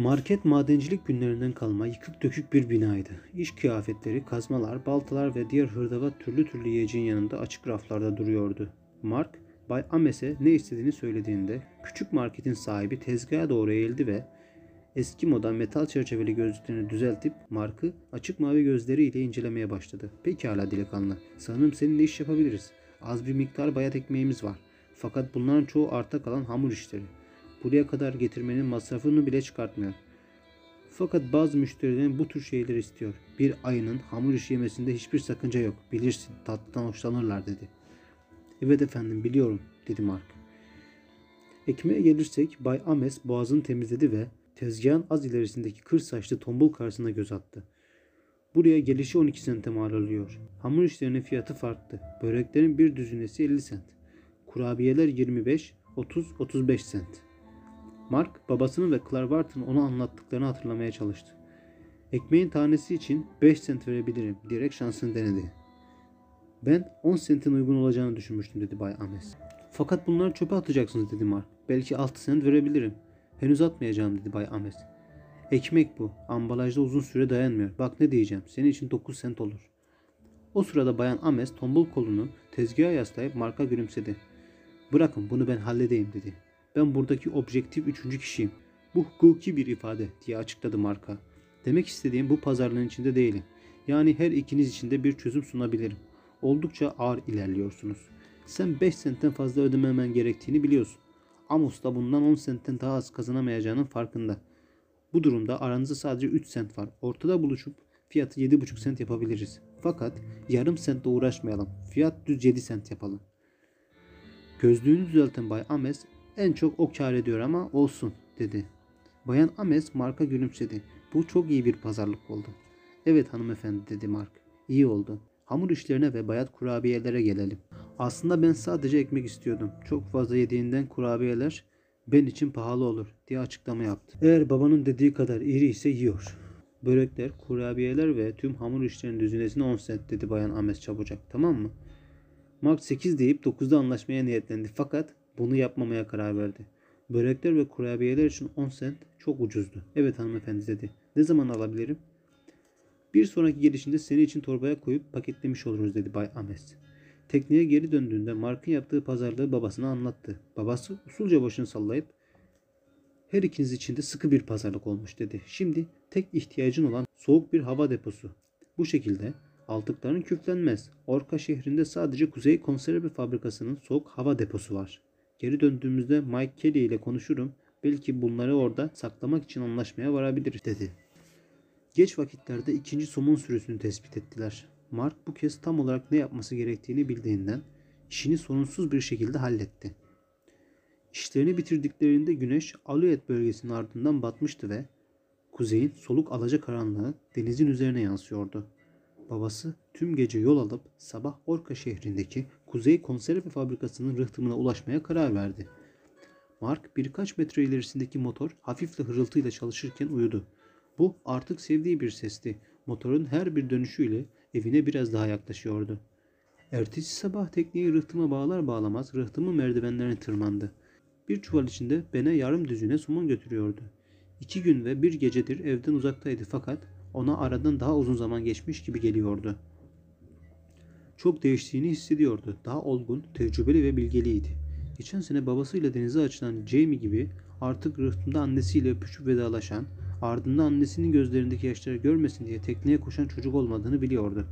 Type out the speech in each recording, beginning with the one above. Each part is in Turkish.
Market madencilik günlerinden kalma yıkık dökük bir binaydı. İş kıyafetleri, kazmalar, baltalar ve diğer hırdavat türlü türlü yiyeceğin yanında açık raflarda duruyordu. Mark, Bay Ames'e ne istediğini söylediğinde küçük marketin sahibi tezgaha doğru eğildi ve eski moda metal çerçeveli gözlüklerini düzeltip Mark'ı açık mavi gözleriyle incelemeye başladı. Pekala delikanlı, sanırım seninle iş yapabiliriz. Az bir miktar bayat ekmeğimiz var. Fakat bunların çoğu arta kalan hamur işleri. Buraya kadar getirmenin masrafını bile çıkartmıyor. Fakat bazı müşterilerin bu tür şeyler istiyor. Bir ayının hamur işi yemesinde hiçbir sakınca yok. Bilirsin tatlıdan hoşlanırlar dedi. Evet efendim biliyorum dedi Mark. Ekmeğe gelirsek Bay Ames boğazını temizledi ve tezgahın az ilerisindeki kır saçlı tombul karşısına göz attı. Buraya gelişi 12 sente mal alıyor. Hamur işlerinin fiyatı farklı. Böreklerin bir düzinesi 50 sent. Kurabiyeler 25, 30, 35 sent. Mark babasının ve Clarvart'ın ona anlattıklarını hatırlamaya çalıştı. Ekmeğin tanesi için 5 sent verebilirim diyerek şansını denedi. Ben 10 sentin uygun olacağını düşünmüştüm dedi Bay Ames. Fakat bunları çöpe atacaksınız dedi Mark. Belki 6 sent verebilirim. Henüz atmayacağım dedi Bay Ames. Ekmek bu. Ambalajda uzun süre dayanmıyor. Bak ne diyeceğim. Senin için 9 sent olur. O sırada Bayan Ames tombul kolunu tezgaha yaslayıp Mark'a gülümsedi. Bırakın bunu ben halledeyim dedi. Ben buradaki objektif üçüncü kişiyim. Bu hukuki bir ifade diye açıkladı Mark'a. Demek istediğim bu pazarlığın içinde değilim. Yani her ikiniz için de bir çözüm sunabilirim. Oldukça ağır ilerliyorsunuz. Sen 5 sentten fazla ödememen gerektiğini biliyorsun. Amos da bundan 10 sentten daha az kazanamayacağının farkında. Bu durumda aranızda sadece 3 sent var. Ortada buluşup fiyatı 7,5 sent yapabiliriz. Fakat yarım sentle uğraşmayalım. Fiyat düz 7 sent yapalım. Gözlüğünü düzelten Bay Ames en çok o kar ediyor ama olsun dedi. Bayan Ames Mark'a gülümsedi. Bu çok iyi bir pazarlık oldu. Evet hanımefendi dedi Mark. İyi oldu. Hamur işlerine ve bayat kurabiyelere gelelim. Aslında ben sadece ekmek istiyordum. Çok fazla yediğinden kurabiyeler ben için pahalı olur diye açıklama yaptı. Eğer babanın dediği kadar iri ise yiyor. Börekler, kurabiyeler ve tüm hamur işlerinin düzinesine 10 sent dedi Bayan Ames çabucak tamam mı? Mark 8 deyip 9'da anlaşmaya niyetlendi fakat bunu yapmamaya karar verdi. Börekler ve kurabiyeler için 10 sent çok ucuzdu. Evet hanımefendi dedi. Ne zaman alabilirim? Bir sonraki gelişinde seni için torbaya koyup paketlemiş oluruz dedi Bay Ames. Tekneye geri döndüğünde Mark'ın yaptığı pazarlığı babasına anlattı. Babası usulca başını sallayıp her ikiniz için de sıkı bir pazarlık olmuş dedi. Şimdi tek ihtiyacın olan soğuk bir hava deposu. Bu şekilde aldıkların küflenmez. Orka şehrinde sadece Kuzey Konserve Fabrikası'nın soğuk hava deposu var. Geri döndüğümüzde Mike Kelly ile konuşurum. Belki bunları orada saklamak için anlaşmaya varabiliriz dedi. Geç vakitlerde ikinci somon sürüsünü tespit ettiler. Mark bu kez tam olarak ne yapması gerektiğini bildiğinden işini sorunsuz bir şekilde halletti. İşlerini bitirdiklerinde güneş Aluet bölgesinin ardından batmıştı ve kuzeyin soluk alaca karanlığı denizin üzerine yansıyordu. Babası tüm gece yol alıp sabah Orka şehrindeki Kuzey Konserve Fabrikası'nın rıhtımına ulaşmaya karar verdi. Mark birkaç metre ilerisindeki motor hafifle hırıltıyla çalışırken uyudu. Bu artık sevdiği bir sesti. Motorun her bir dönüşüyle evine biraz daha yaklaşıyordu. Ertesi sabah tekneyi rıhtıma bağlar bağlamaz rıhtımın merdivenlerine tırmandı. Bir çuval içinde bene yarım düzine somon götürüyordu. İki gün ve bir gecedir evden uzaktaydı fakat ona aradan daha uzun zaman geçmiş gibi geliyordu. Çok değiştiğini hissediyordu. Daha olgun, tecrübeli ve bilgeliydi. Geçen sene babasıyla denize açılan Jamie gibi artık rıhtımda annesiyle öpüşüp vedalaşan, ardında annesinin gözlerindeki yaşları görmesin diye tekneye koşan çocuk olmadığını biliyordu.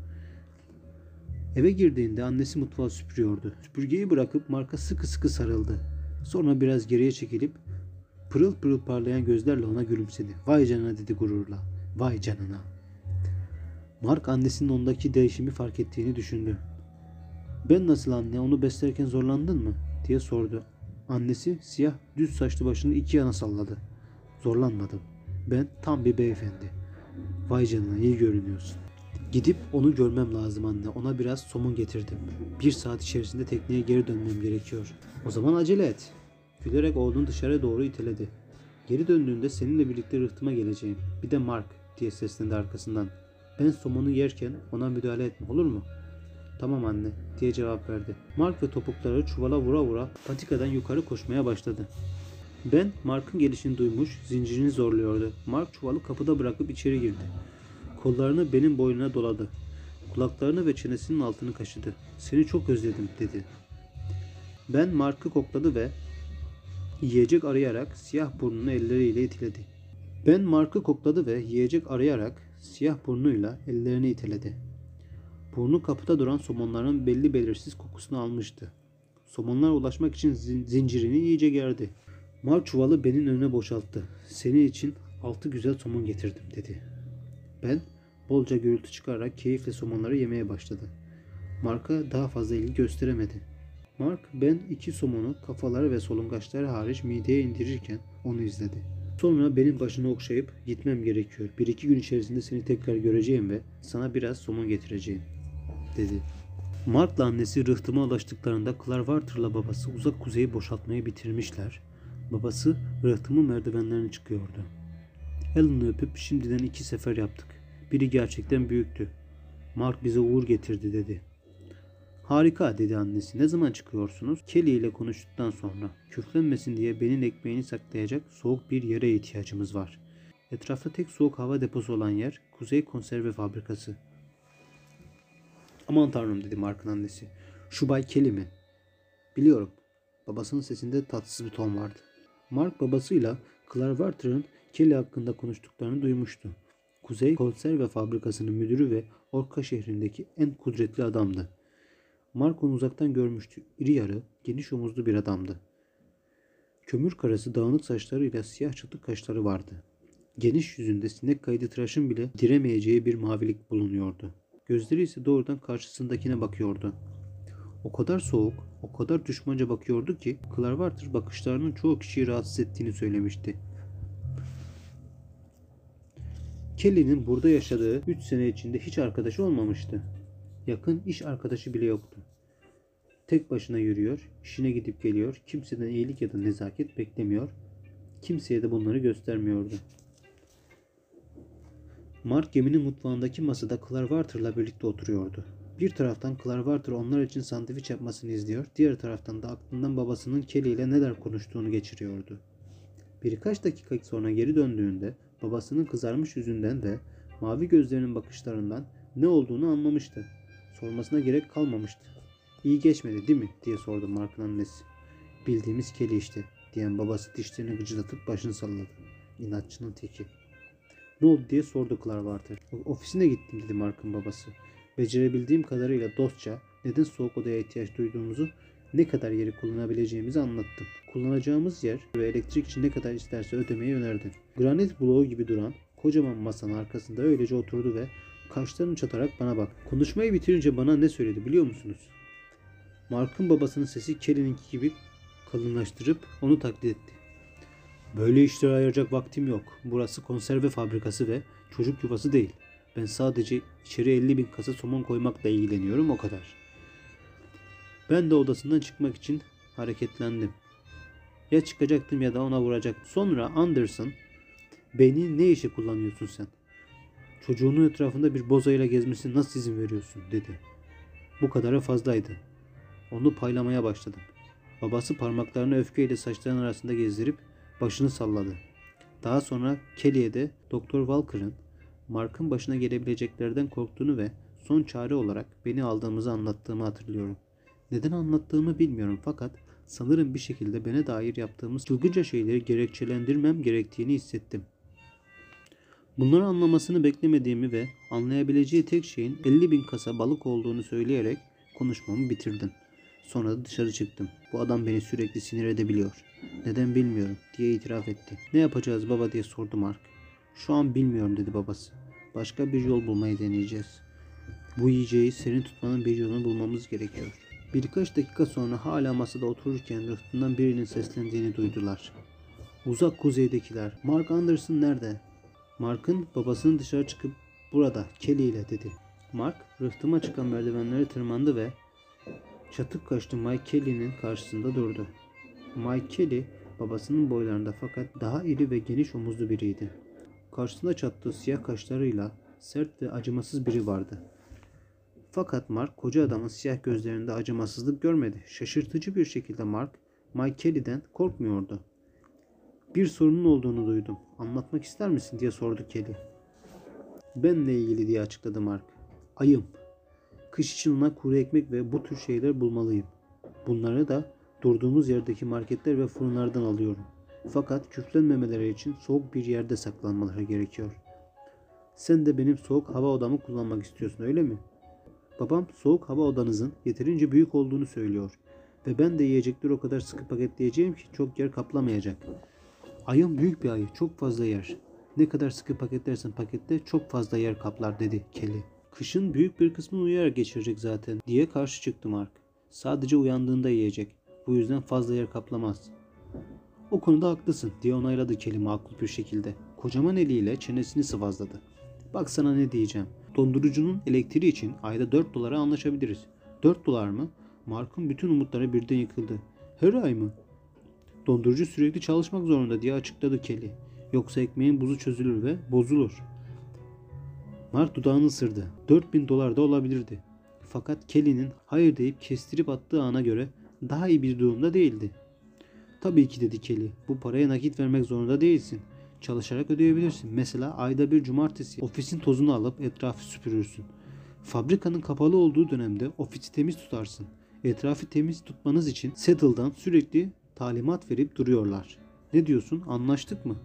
Eve girdiğinde annesi mutfağı süpürüyordu. Süpürgeyi bırakıp Mark'a sıkı sıkı sarıldı. Sonra biraz geriye çekilip pırıl pırıl parlayan gözlerle ona gülümsedi. Vay canına dedi gururla. Vay canına. Mark annesinin ondaki değişimi fark ettiğini düşündü. Ben nasıl anne onu beslerken zorlandın mı? diye sordu. Annesi siyah düz saçlı başını iki yana salladı. Zorlanmadım. Ben tam bir beyefendi. Vay canına iyi görünüyorsun. Gidip onu görmem lazım anne. Ona biraz somun getirdim. Bir saat içerisinde tekneye geri dönmem gerekiyor. O zaman acele et. Gülerek oğlunu dışarı doğru iteledi. Geri döndüğünde seninle birlikte rıhtıma geleceğim. Bir de Mark diye seslendi arkasından. Ben somonu yerken ona müdahale etme olur mu? Tamam anne diye cevap verdi. Mark ve topukları çuvala vura vura patikadan yukarı koşmaya başladı. Ben Mark'ın gelişini duymuş, zincirini zorluyordu. Mark çuvalı kapıda bırakıp içeri girdi. Kollarını benim boynuna doladı. Kulaklarını ve çenesinin altını kaşıdı. Seni çok özledim dedi. Ben Mark'ı kokladı ve yiyecek arayarak siyah burnunu elleriyle itiledi. Ben Mark'ı kokladı ve yiyecek arayarak siyah burnuyla ellerini iteledi. Burnu kapıda duran somonların belli belirsiz kokusunu almıştı. Somonlar ulaşmak için zin- zincirini iyice gerdi. Mark çuvalı benim önüne boşalttı. Senin için altı güzel somon getirdim dedi. Ben bolca gürültü çıkararak keyifle somonları yemeye başladı. Mark'a daha fazla ilgi gösteremedi. Mark ben iki somonu kafaları ve solungaçları hariç mideye indirirken onu izledi. Sonra benim başını okşayıp gitmem gerekiyor. Bir iki gün içerisinde seni tekrar göreceğim ve sana biraz somon getireceğim dedi. Mark'la annesi rıhtıma ulaştıklarında Clarwarter'la babası uzak kuzeyi boşaltmayı bitirmişler. Babası rıhtımın merdivenlerini çıkıyordu. Alan'ı öpüp şimdiden iki sefer yaptık. Biri gerçekten büyüktü. Mark bize uğur getirdi dedi. Harika dedi annesi. Ne zaman çıkıyorsunuz? Kelly ile konuştuktan sonra. Küflenmesin diye benim ekmeğini saklayacak soğuk bir yere ihtiyacımız var. Etrafta tek soğuk hava deposu olan yer Kuzey Konserve Fabrikası. Aman tanrım dedi Mark'ın annesi. Şu Bay Kelly mi? Biliyorum. Babasının sesinde tatsız bir ton vardı. Mark babasıyla Clarwarter'ın Kelly hakkında konuştuklarını duymuştu. Kuzey Konserve Fabrikası'nın müdürü ve Orka şehrindeki en kudretli adamdı. Mark onu uzaktan görmüştü. İri yarı, geniş omuzlu bir adamdı. Kömür karası dağınık saçlarıyla siyah çatık kaşları vardı. Geniş yüzünde sinek kaydı tıraşın bile diremeyeceği bir mavilik bulunuyordu. Gözleri ise doğrudan karşısındakine bakıyordu. O kadar soğuk, o kadar düşmanca bakıyordu ki Clarwarter bakışlarının çoğu kişiyi rahatsız ettiğini söylemişti. Kelly'nin burada yaşadığı 3 sene içinde hiç arkadaşı olmamıştı. Yakın iş arkadaşı bile yoktu. Tek başına yürüyor, işine gidip geliyor, kimseden iyilik ya da nezaket beklemiyor, kimseye de bunları göstermiyordu. Mark geminin mutfağındaki masada Clarwarter'la birlikte oturuyordu. Bir taraftan Clarwarter onlar için sandviç yapmasını izliyor, diğer taraftan da aklından babasının Kelly ile neler konuştuğunu geçiriyordu. Birkaç dakika sonra geri döndüğünde babasının kızarmış yüzünden ve mavi gözlerinin bakışlarından ne olduğunu anlamıştı. Sormasına gerek kalmamıştı. İyi geçmedi değil mi diye sordu Mark'ın annesi. Bildiğimiz Kelly işte diyen babası dişlerini gıcırdatıp başını salladı. İnatçının teki. Ne oldu diye sordu Clarwarter. Ofisine gittim dedi Mark'ın babası. Becerebildiğim kadarıyla dostça neden soğuk odaya ihtiyaç duyduğumuzu ne kadar yeri kullanabileceğimizi anlattım. Kullanacağımız yer ve elektrik için ne kadar isterse ödemeyi önerdim. Granit bloğu gibi duran kocaman masanın arkasında öylece oturdu ve kaşlarını çatarak bana bak. Konuşmayı bitirince bana ne söyledi biliyor musunuz? Mark'ın babasının sesi Kelly'ninki gibi kalınlaştırıp onu taklit etti. Böyle işlere ayıracak vaktim yok. Burası konserve fabrikası ve çocuk yuvası değil. Ben sadece içeri 50 bin kasa somon koymakla ilgileniyorum o kadar. Ben de odasından çıkmak için hareketlendim. Ya çıkacaktım ya da ona vuracaktım. Sonra Anderson, beni ne işe kullanıyorsun sen? Çocuğunun etrafında bir bozayla gezmesine nasıl izin veriyorsun dedi. Bu kadarı fazlaydı. Onu paylamaya başladım. Babası parmaklarını öfkeyle saçlarının arasında gezdirip başını salladı. Daha sonra Kelly'e Doktor Walker'ın Mark'ın başına gelebileceklerden korktuğunu ve son çare olarak beni aldığımızı anlattığımı hatırlıyorum. Neden anlattığımı bilmiyorum fakat sanırım bir şekilde bana dair yaptığımız çılgınca şeyleri gerekçelendirmem gerektiğini hissettim. Bunları anlamasını beklemediğimi ve anlayabileceği tek şeyin 50 bin kasa balık olduğunu söyleyerek konuşmamı bitirdim. Sonra da dışarı çıktım. Bu adam beni sürekli sinir edebiliyor. Neden bilmiyorum diye itiraf etti. Ne yapacağız baba diye sordu Mark. Şu an bilmiyorum dedi babası. Başka bir yol bulmayı deneyeceğiz. Bu yiyeceği serin tutmanın bir yolunu bulmamız gerekiyor. Birkaç dakika sonra hala masada otururken rıhtımdan birinin seslendiğini duydular. Uzak kuzeydekiler. Mark Anderson nerede? Mark'ın babasının dışarı çıkıp burada Kelly ile dedi. Mark rıhtıma çıkan merdivenleri tırmandı ve çatık kaşlı Mike Kelly'nin karşısında durdu. Mike Kelly babasının boylarında fakat daha iri ve geniş omuzlu biriydi. Karşısında çattığı siyah kaşlarıyla sert ve acımasız biri vardı. Fakat Mark koca adamın siyah gözlerinde acımasızlık görmedi. Şaşırtıcı bir şekilde Mark, Mike Kelly'den korkmuyordu. Bir sorunun olduğunu duydum. Anlatmak ister misin diye sordu Kelly. Benle ilgili diye açıkladı Mark. Ayım. Kış için ona kuru ekmek ve bu tür şeyler bulmalıyım. Bunları da durduğumuz yerdeki marketler ve fırınlardan alıyorum. Fakat küflenmemeleri için soğuk bir yerde saklanmaları gerekiyor. Sen de benim soğuk hava odamı kullanmak istiyorsun öyle mi? Babam soğuk hava odanızın yeterince büyük olduğunu söylüyor. Ve ben de yiyecekleri o kadar sıkı paketleyeceğim ki çok yer kaplamayacak. Ayım büyük bir ayı, çok fazla yer. Ne kadar sıkı paketlersen paketle çok fazla yer kaplar dedi Kelly. Kışın büyük bir kısmını uyuyarak geçirecek zaten diye karşı çıktı Mark. Sadece uyandığında yiyecek. Bu yüzden fazla yer kaplamaz. O konuda haklısın diye onayladı Kelly makul bir şekilde. Kocaman eliyle çenesini sıvazladı. Bak sana ne diyeceğim. Dondurucunun elektriği için ayda 4 dolara anlaşabiliriz. 4 dolar mı? Mark'ın bütün umutları birden yıkıldı. Her ay mı? Dondurucu sürekli çalışmak zorunda diye açıkladı Kelly. Yoksa ekmeğin buzu çözülür ve bozulur. Mark dudağını ısırdı. 4000 dolar da olabilirdi. Fakat Kelly'nin hayır deyip kestirip attığı ana göre daha iyi bir durumda değildi. Tabii ki dedi Kelly. Bu paraya nakit vermek zorunda değilsin. Çalışarak ödeyebilirsin. Mesela ayda bir cumartesi ofisin tozunu alıp etrafı süpürürsün. Fabrikanın kapalı olduğu dönemde ofisi temiz tutarsın. Etrafı temiz tutmanız için Settle'dan sürekli talimat verip duruyorlar. Ne diyorsun? Anlaştık mı?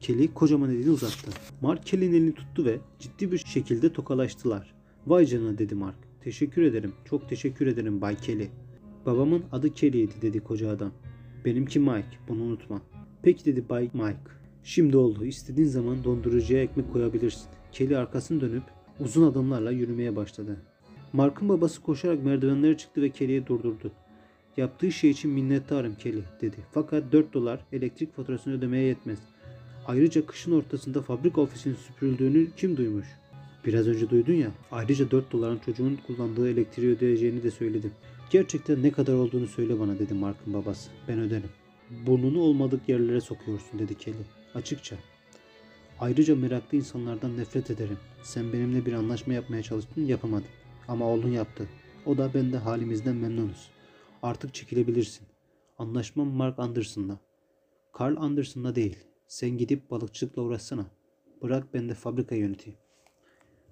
Kelly kocaman elini uzattı. Mark Kelly'nin elini tuttu ve ciddi bir şekilde tokalaştılar. Vay canına dedi Mark. Teşekkür ederim. Çok teşekkür ederim Bay Kelly. Babamın adı Kelly'ydi dedi koca adam. Benimki Mike. Bunu unutma. Peki dedi Bay Mike. Şimdi oldu. İstediğin zaman dondurucuya ekmek koyabilirsin. Kelly arkasını dönüp uzun adımlarla yürümeye başladı. Mark'ın babası koşarak merdivenlere çıktı ve Kelly'yi durdurdu. Yaptığı şey için minnettarım Kelly dedi. Fakat 4 dolar elektrik faturasını ödemeye yetmez. Ayrıca kışın ortasında fabrika ofisinin süpürüldüğünü kim duymuş? Biraz önce duydun ya. Ayrıca 4 doların çocuğun kullandığı elektriği ödeyeceğini de söyledim. Gerçekten ne kadar olduğunu söyle bana dedi Mark'ın babası. Ben öderim. Burnunu olmadık yerlere sokuyorsun dedi Kelly. Açıkça. Ayrıca meraklı insanlardan nefret ederim. Sen benimle bir anlaşma yapmaya çalıştın yapamadın. Ama oğlun yaptı. O da ben de halimizden memnunuz. Artık çekilebilirsin. Anlaşmam Mark Anderson'la. Carl Anderson'la değil. Sen gidip balıkçılıkla uğraşsana. Bırak ben de fabrika yöneteyim.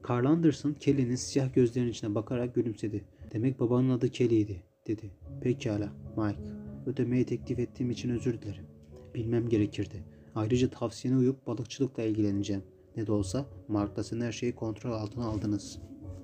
Carl Anderson Kelly'nin siyah gözlerinin içine bakarak gülümsedi. Demek babanın adı Kelly'ydi dedi. Pekala Mike. Ödemeyi teklif ettiğim için özür dilerim. Bilmem gerekirdi. Ayrıca tavsiyene uyup balıkçılıkla ilgileneceğim. Ne de olsa Mark'la sen her şeyi kontrol altına aldınız.''